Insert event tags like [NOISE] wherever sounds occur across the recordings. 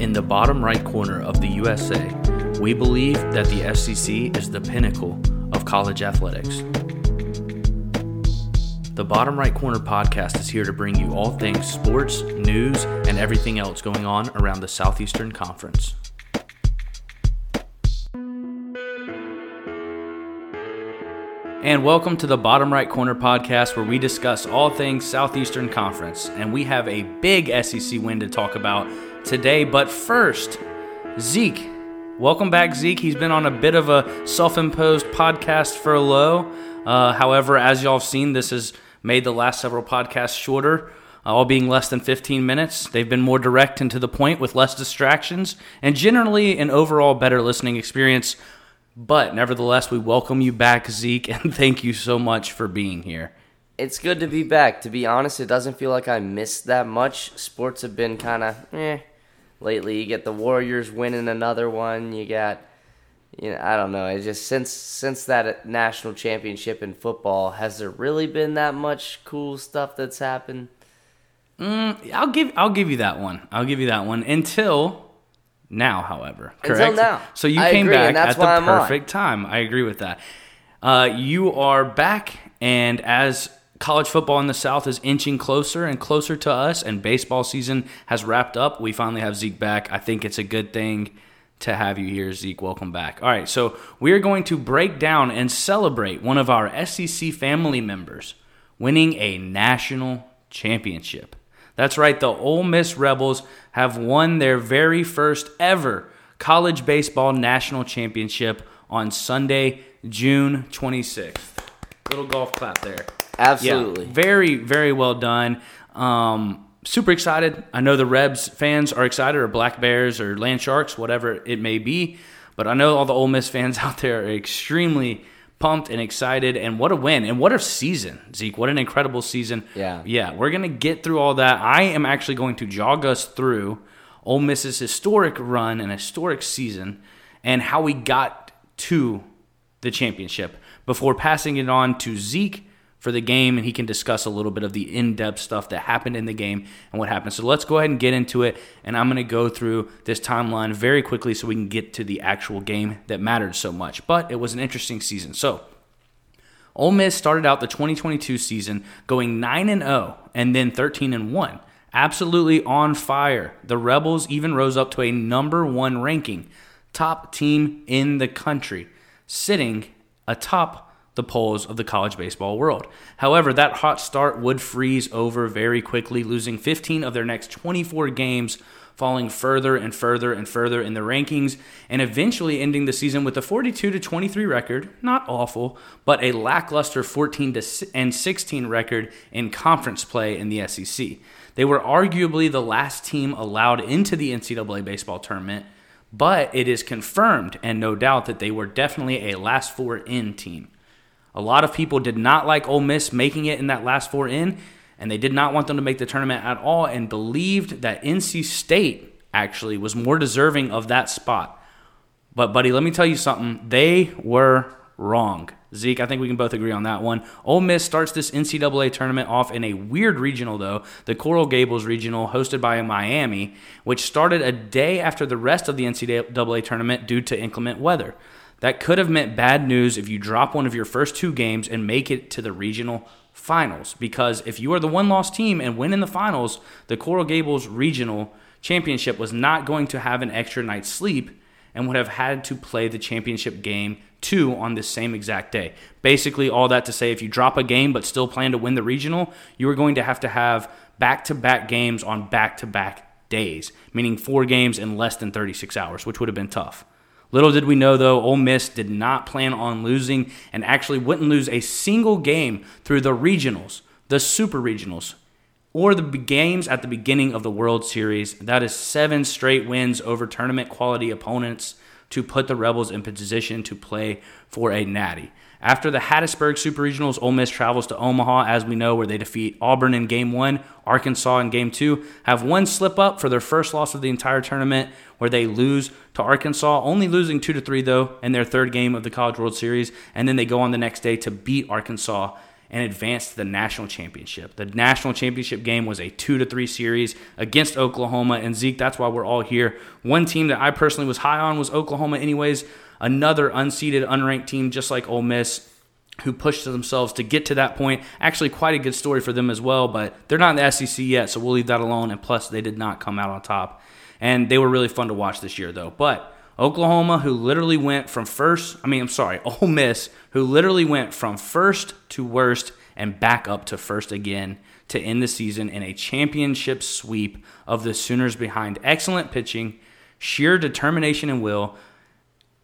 In the bottom right corner of the USA, we believe that the SEC is the pinnacle of college athletics. The Bottom Right Corner podcast is here to bring you all things sports, news, and everything else going on around the Southeastern Conference. And welcome to the Bottom Right Corner podcast, where we discuss all things Southeastern Conference. And we have a big SEC win to talk about today. But first, Zeke. Welcome back, Zeke. He's been on a bit of a self imposed podcast furlough. Uh, however, as y'all have seen, this has made the last several podcasts shorter, uh, all being less than 15 minutes. They've been more direct and to the point with less distractions, and generally an overall better listening experience. But nevertheless, we welcome you back, Zeke, [LAUGHS] and thank you so much for being here. It's good to be back. To be honest, it doesn't feel like I missed that much. Sports have been kind of eh lately. You get the Warriors winning another one. You got, you know, I don't know. It just since since that national championship in football, has there really been that much cool stuff that's happened? Mm, I'll give I'll give you that one. I'll give you that one until now, however. Correct? Until now. So you I came agree, back at the I'm on. perfect time. I agree with that. Uh, you are back, and as college football in the South is inching closer and closer to us, and baseball season has wrapped up, we finally have Zeke back. I think it's a good thing to have you here, Zeke. Welcome back. All right, so we are going to break down and celebrate one of our SEC family members winning a national championship. That's right, the Ole Miss Rebels have won their very first ever college baseball national championship on Sunday, June 26th. Little golf clap there. Absolutely. Yeah, very, very well done. Um, super excited. I know the Rebs fans are excited, or Black Bears, or Land Sharks, whatever it may be. But I know all the Ole Miss fans [LAUGHS] out there are extremely pumped and excited. And what a win! And what a season, Zeke! What an incredible season. Yeah. yeah. We're gonna get through all that. I am actually going to jog us through Ole Miss's historic run and historic season, and how we got to the championship before passing it on to Zeke for the game, and he can discuss a little bit of the in depth stuff that happened in the game and what happened. So let's go ahead and get into it, and I'm going to go through this timeline very quickly so we can get to the actual game that mattered so much. But it was an interesting season. So, Ole Miss started out the 2022 season going 9 and 0 and then 13 and 1. Absolutely on fire. The Rebels even rose up to a number 1 ranking, top team in the country, sitting atop the polls of the college baseball world. However, that hot start would freeze over very quickly, losing 15 of their next 24 games, falling further and further and further in the rankings, and eventually ending the season with a 42 to 23 record. Not awful, but a lackluster 14 to and 16 record in conference play in the SEC. They were arguably the last team allowed into the NCAA baseball tournament, but it is confirmed and no doubt that they were definitely a last four in team. A lot of people did not like Ole Miss making it in that last four in, and they did not want them to make the tournament at all, and believed that NC State actually was more deserving of that spot. But, buddy, let me tell you something. They were wrong. Zeke, I think we can both agree on that one. Ole Miss starts this NCAA tournament off in a weird regional, though, the Coral Gables regional, hosted by Miami, which started a day after the rest of the NCAA tournament due to inclement weather. That could have meant bad news if you drop one of your first two games and make it to the regional finals. Because if you are the one loss team and win in the finals, the Coral Gables regional championship was not going to have an extra night's sleep and would have had to play the championship game two on this same exact day. Basically, all that to say, if you drop a game but still plan to win the regional, you are going to have to have back to back games on back to back days, meaning four games in less than 36 hours, which would have been tough. Little did we know, though, Ole Miss did not plan on losing and actually wouldn't lose a single game through the regionals, the super regionals, or the games at the beginning of the World Series. That is seven straight wins over tournament quality opponents to put the Rebels in position to play for a natty. After the Hattiesburg Super Regionals, Ole Miss travels to Omaha, as we know, where they defeat Auburn in Game 1, Arkansas in Game 2, have one slip up for their first loss of the entire tournament, where they lose to Arkansas, only losing 2 to 3 though in their third game of the College World Series, and then they go on the next day to beat Arkansas and advanced to the national championship. The national championship game was a two to three series against Oklahoma. And Zeke, that's why we're all here. One team that I personally was high on was Oklahoma, anyways. Another unseeded, unranked team, just like Ole Miss, who pushed themselves to get to that point. Actually, quite a good story for them as well, but they're not in the SEC yet, so we'll leave that alone. And plus, they did not come out on top. And they were really fun to watch this year, though. But Oklahoma, who literally went from first, I mean, I'm sorry, [LAUGHS] Ole Miss, who literally went from first to worst and back up to first again to end the season in a championship sweep of the Sooners behind excellent pitching, sheer determination and will,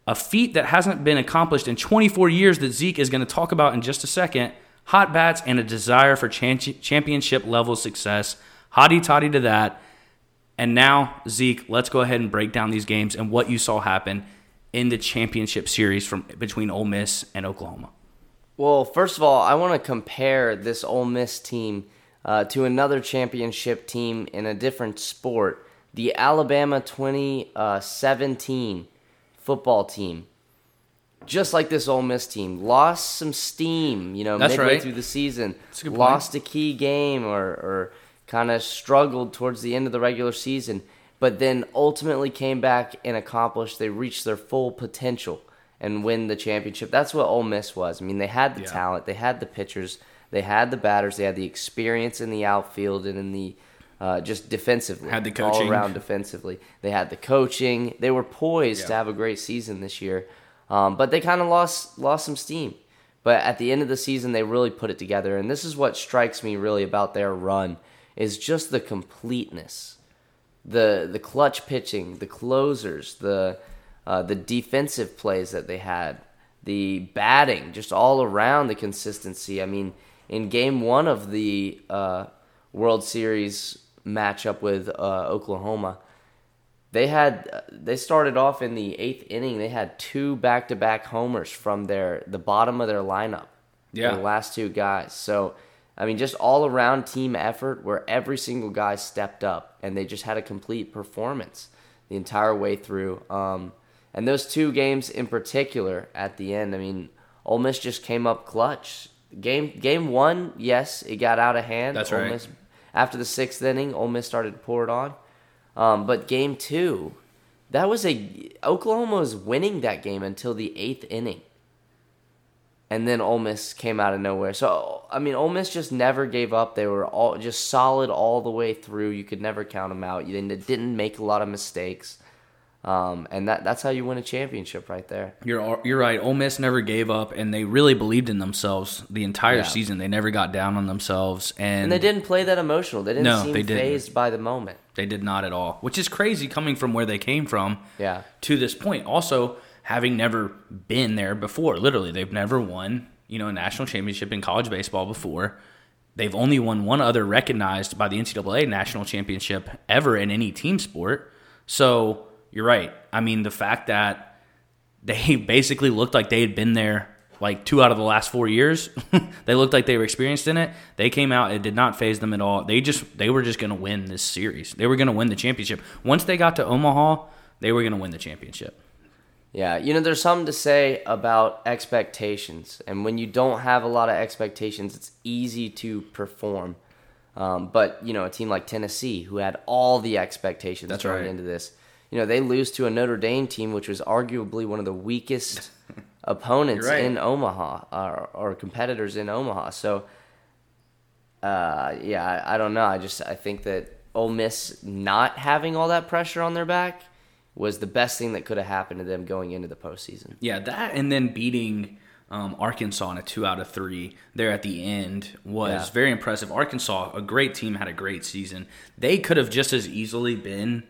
a feat that hasn't been accomplished in 24 years that Zeke is going to talk about in just a second, hot bats, and a desire for championship level success. Hotty toddy to that. And now, Zeke, let's go ahead and break down these games and what you saw happen in the championship series from between Ole Miss and Oklahoma. Well, first of all, I want to compare this Ole Miss team uh, to another championship team in a different sport, the Alabama 2017 football team. Just like this Ole Miss team, lost some steam, you know, That's midway right. through the season. Lost a key game or, or kind of struggled towards the end of the regular season, but then ultimately came back and accomplished. They reached their full potential and win the championship. That's what Ole Miss was. I mean, they had the Yeah. talent, they had the pitchers, they had the batters, they had the experience in the outfield and in the uh, just defensively, Had the all coaching. around defensively. They had the coaching. They were poised to have a great season this year, um, but they kind of lost lost some steam. But at the end of the season, they really put it together, and this is what strikes me really about their run is just the completeness, the the clutch pitching, the closers, the uh, the defensive plays that they had, the batting, just all around the consistency. I mean, in game one of the uh, World Series matchup with uh, Oklahoma, they had they started off in the eighth inning. They had two back to back homers from their the bottom of their lineup. Yeah. the last two guys. So. I mean, just all around team effort where every single guy stepped up and they just had a complete performance the entire way through. Um, and those two games in particular at the end, I mean, Ole Miss just came up clutch. Game game one, yes, it got out of hand. That's Ole right. Miss, after the sixth inning, Ole Miss started to pour it on. Um, but game two, that was a Oklahoma was winning that game until the eighth inning, and then Ole Miss came out of nowhere. So I mean, Ole Miss just never gave up. They were all just solid all the way through. You could never count them out. They didn't make a lot of mistakes, um, and that that's how you win a championship right there. You're you're right. Ole Miss never gave up, and they really believed in themselves the entire Yeah. season. They never got down on themselves, and, And they didn't play that emotional. They didn't No, seem they didn't. fazed by the moment. They did not at all, which is crazy coming from where they came from. Yeah. To this point, also having never been there before. Literally, they've never won, you know, a national championship in college baseball before. They've only won one other recognized by the NCAA national championship ever in any team sport. So you're right. I mean, the fact that they [LAUGHS] basically looked like they had been there like two out of the last four years. [LAUGHS] they looked like they were experienced in it. They came out; it did not faze them at all. They just they were just going to win this series. They were going to win the championship. Once they got to Omaha, they were going to win the championship. Yeah, you know, there's something to say about expectations, and when you don't have a lot of expectations, it's easy to perform. Um, but you know, a team like Tennessee, who had all the expectations That's going right. into this, you know, they lose to a Notre Dame team, which was arguably one of the weakest [LAUGHS] opponents right. in Omaha, or, or competitors in Omaha. So, uh, yeah, I, I don't know. I just I think that Ole Miss not having all that pressure on their back was the best thing that could have happened to them going into the postseason. Yeah, that and then beating um, Arkansas in a two out of three there at the end was Yeah. very impressive. Arkansas, a great team, had a great season. They could have just as easily been,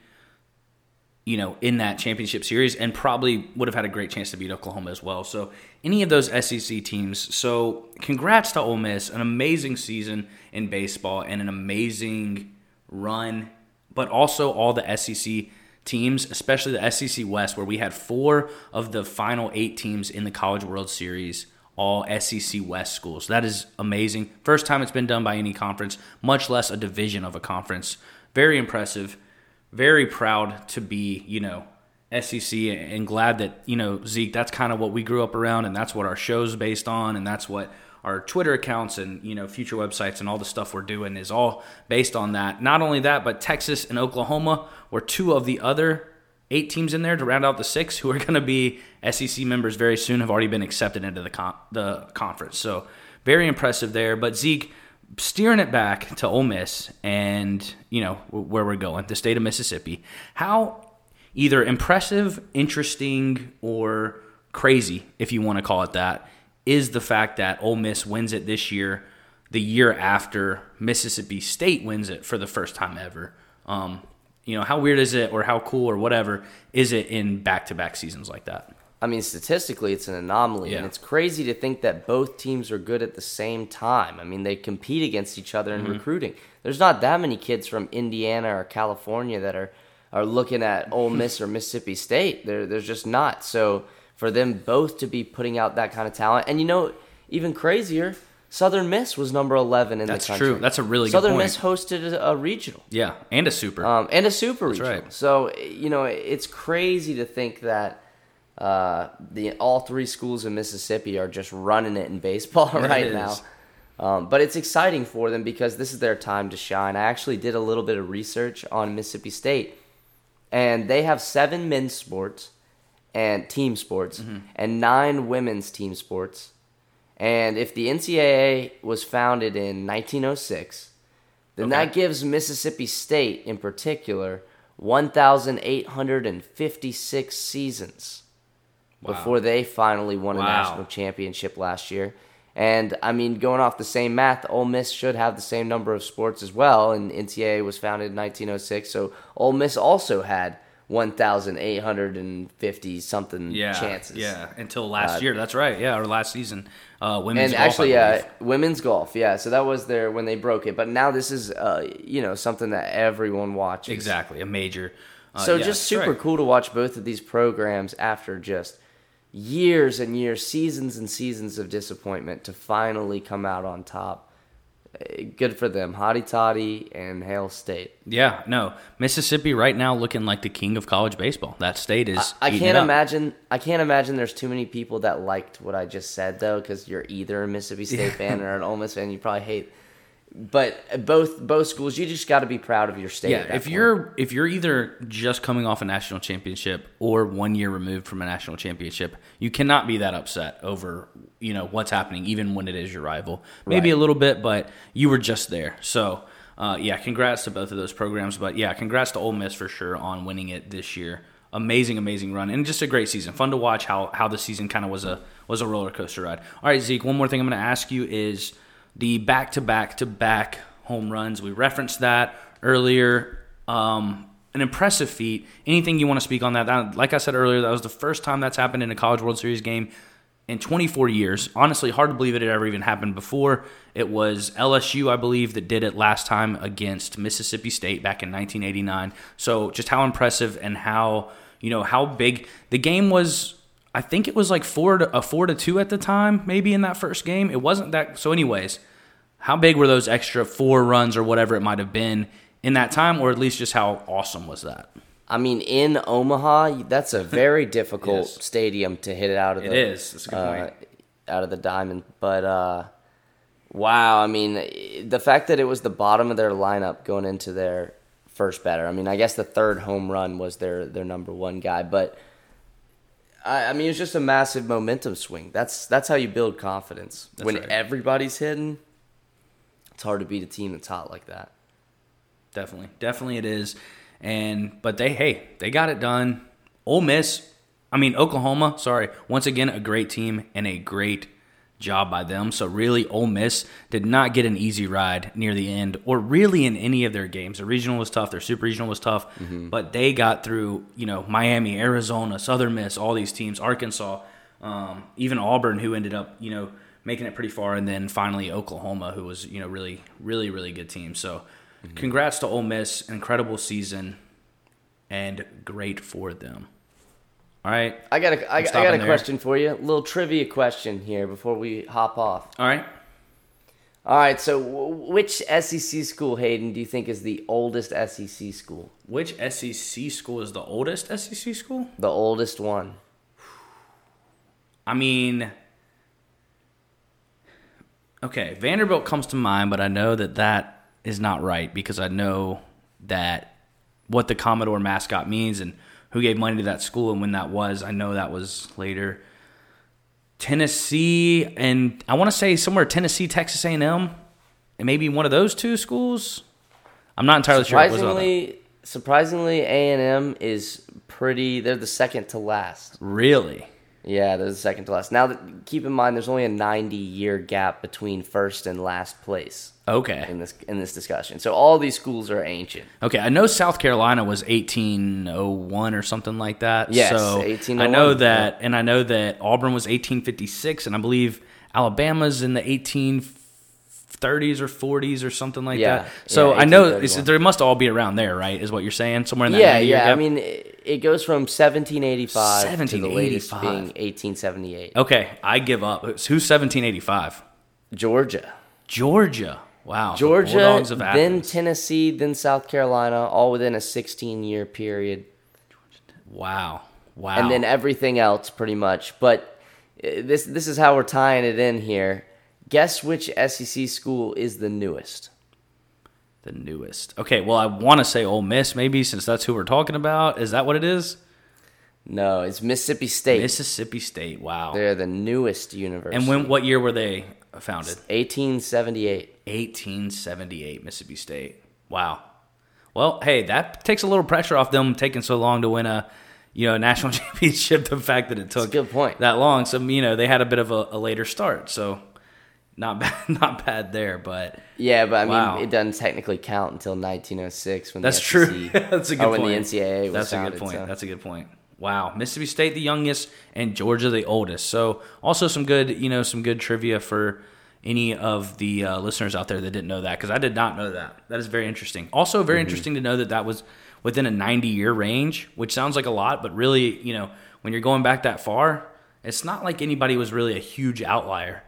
you know, in that championship series and probably would have had a great chance to beat Oklahoma as well. So any of those SEC teams. So congrats to Ole Miss, an amazing season in baseball and an amazing run, but also all the SEC teams, especially the SEC West, where we had four of the final eight teams in the College World Series, all SEC West schools. That is amazing. First time it's been done by any conference, much less a division of a conference. Very impressive. Very proud to be, you know, SEC and glad that, you know, Zeke, that's kind of what we grew up around and that's what our show's based on and that's what our Twitter accounts and you know future websites and all the stuff we're doing is all based on that. Not only that, but Texas and Oklahoma were two of the other eight teams in there to round out the six who are [LAUGHS] going to be SEC members very soon have already been accepted into the con- the conference. So very impressive there. But Zeke steering it back to Ole Miss and you know where we're going, the state of Mississippi. How either impressive, interesting, or crazy, if you want to call it that, is the fact that Ole Miss wins it this year, the year after Mississippi State wins it for the first time ever. Um, you know, how weird is it, or how cool, or whatever is it in back-to-back seasons like that? I mean, statistically, it's an anomaly, Yeah. and it's crazy to think that both teams are good at the same time. I mean, they compete against each other in Mm-hmm. recruiting. There's not that many kids from Indiana or California that are are looking at Ole Miss or Mississippi State. There, there's just not. So for them both to be putting out that kind of talent, and you know, even crazier, Southern Miss was number 11 in That's the country. That's true. That's a really good Southern point. Miss hosted a, a regional Yeah, and a super. um, and a super regional. right. So you know, it's crazy to think that uh, the all three schools in Mississippi are just running it in baseball [LAUGHS] It right is. now. Um, but it's exciting for them because this is their time to shine. I actually did a little bit of research on Mississippi State, and they have seven men's sports and team sports Mm-hmm. and nine women's team sports. And if the NCAA was founded in 1906, then Okay. that gives Mississippi State in particular 1,856 seasons before they finally won a Wow. national championship last year. And I mean, going off the same math, Ole Miss should have the same number of sports as well. And NCAA was founded in 1906, so Ole Miss also had 1,850 something yeah, chances. yeah. Until last year, that's right. Yeah, or last season, uh, women's golf and golf, actually, I uh, women's golf, yeah. So that was there when they broke it, but now this is, uh, you know, something that everyone watches. exactly a major. Uh, So yeah, just super right. cool to watch both of these programs after just years and years, seasons and seasons of disappointment to finally come out on top. Good for them, Hotty Toddy and Hail State. Yeah, no, Mississippi right now looking like the king of college baseball. That state is. I eating can't imagine. I can't imagine there's too many people that liked what I just said though, because you're either a Mississippi State fan or an Ole Miss fan. You probably hate. But both both schools, you just got to be proud of your state. Yeah, if point. you're if you're either just coming off a national championship or one year removed from a national championship, you cannot be that upset over you know what's happening, even when it is your rival. Maybe Right. a little bit, but you were just there. So uh, yeah, congrats to both of those programs. But yeah, congrats to Ole Miss for sure on winning it this year. Amazing, amazing run, and just a great season. Fun to watch how how the season kind of was a was a roller coaster ride. All right, Zeke. One more thing I'm going to ask you is the back to back to back home runs. We referenced that earlier. Um, an impressive feat. Anything you want to speak on that? that? Like I said earlier, that was the first time that's happened in a College World Series game in 24 years. Honestly, hard to believe it had ever even happened before. It was LSU, I believe, that did it last time against Mississippi State back in 1989. So just how impressive and how you know how big the game was. I think it was like four to a four to two at the time, maybe in that first game. It wasn't that. So, anyways, how big were those extra four runs or whatever it might have been in that time, or at least just how awesome was that? I mean, in Omaha, that's a very [LAUGHS] difficult stadium to hit it out of It the. is. That's a good uh, point. out of the diamond. But uh, wow, I mean, the fact that it was the bottom of their lineup going into their first batter. I mean, I guess the third home run was their their number one guy, but I, I mean, it's just a massive momentum swing. That's that's how you build confidence That's when right. everybody's hitting. It's hard to beat a team that's hot like that. Definitely, definitely it is. And but they, hey, they got it done. Ole Miss, I mean Oklahoma. Sorry, once again a great team and a great job by them. So really, Ole Miss did not get an easy ride near the end, or really in any of their games. The regional was tough. Their super regional was tough, but they got through. You know, Miami, Arizona, Southern Miss, all these teams, Arkansas, um, even Auburn, who ended up you know making it pretty far, and then finally Oklahoma, who was you know really, really, really good team. So. Congrats to Ole Miss, incredible season, and great for them. All right, I got a, I, I got a there. question for you. A little trivia question here before we hop off. all right. All right, so w- which SEC school, Hayden, do you think is the oldest SEC school? Which SEC school is the oldest SEC school? The oldest one. I mean, Okay, Vanderbilt comes to mind, but I know that that is not right because I know that what the Commodore mascot means and who gave money to that school and when that was. I know that was later. Tennessee and I want to say somewhere Tennessee, Texas A&M, and maybe one of those two schools. I'm not entirely sure. Surprisingly, surprisingly, A and M is pretty. They're the second to last. Really? Yeah, they're the second to last. Now, that, keep in mind, there's only a 90 year gap between first and last place Okay. in this in this discussion. So all these schools are ancient. Okay, I know South Carolina was 1801 or something like that. Yes, so 1801, I know oh that, and I know that Auburn was 1856, and I believe Alabama's in the 1830s or 40s or something like Yeah, that. So yeah, I know 1831. it's, there must all be around there, right? Is what you're saying? Somewhere in that Yeah, 90 year yeah. I mean, it, it goes from 1785 to the latest 1785. being 1878. okay, I give up. Who's 1785? Georgia, Georgia. Wow. Georgia, of then Tennessee, then South Carolina, all within a 16 year period. wow. Wow. and then everything else pretty much. But uh, this this is how we're tying it in here. Guess which SEC school is the newest? the newest. Okay, well, I want to say Ole Miss, maybe since that's who we're talking about. Is that what it is? No, it's Mississippi State. Mississippi State. Wow. They're the newest university. And when? What year were they founded? 1878. 1878. Mississippi State. Wow. Well, hey, that takes a little pressure off them taking so long to win a, you know, national [LAUGHS] championship. The fact that it took a good point. that long, so you know they had a bit of a, a later start. So, not bad, [LAUGHS] not bad there. But Yeah, but I mean, it doesn't technically count until 1906 when That's true. That's a good when point. the NCAA was That's a good point. so- That's a good point. Wow, Mississippi State the youngest and Georgia the oldest. So also some good, you know, some good trivia for any of the uh, listeners out there that didn't know that because I did not know that. That is very interesting. Also very Mm-hmm. interesting to know that that was within a 90 year range, which sounds like a lot, but really, you know, when you're going back that far, it's not like anybody was really a huge outlier.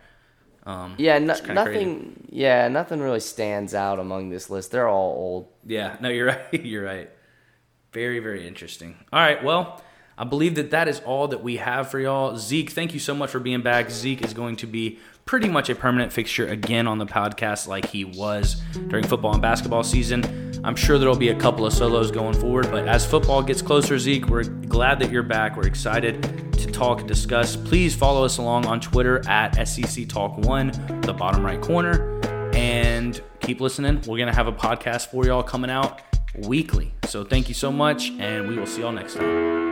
Um, yeah, no, it's kinda nothing. Yeah, nothing really stands out among this list. They're all old. Yeah, no, you're [LAUGHS] right. You're right. Very, very interesting. All right, well, I believe that that is all that we have for y'all. Zeke, thank you so much for being back. Zeke is going to be pretty much a permanent fixture again on the podcast, like he was during football and basketball season. I'm sure there'll be a couple of solos going forward, but as football gets closer, Zeke, we're glad that you're back. We're excited to talk, discuss. Please follow us along on Twitter at SEC Talk One, the bottom right corner and keep listening. We're going to have a podcast for y'all coming out weekly. So thank you so much, and we will see y'all next time.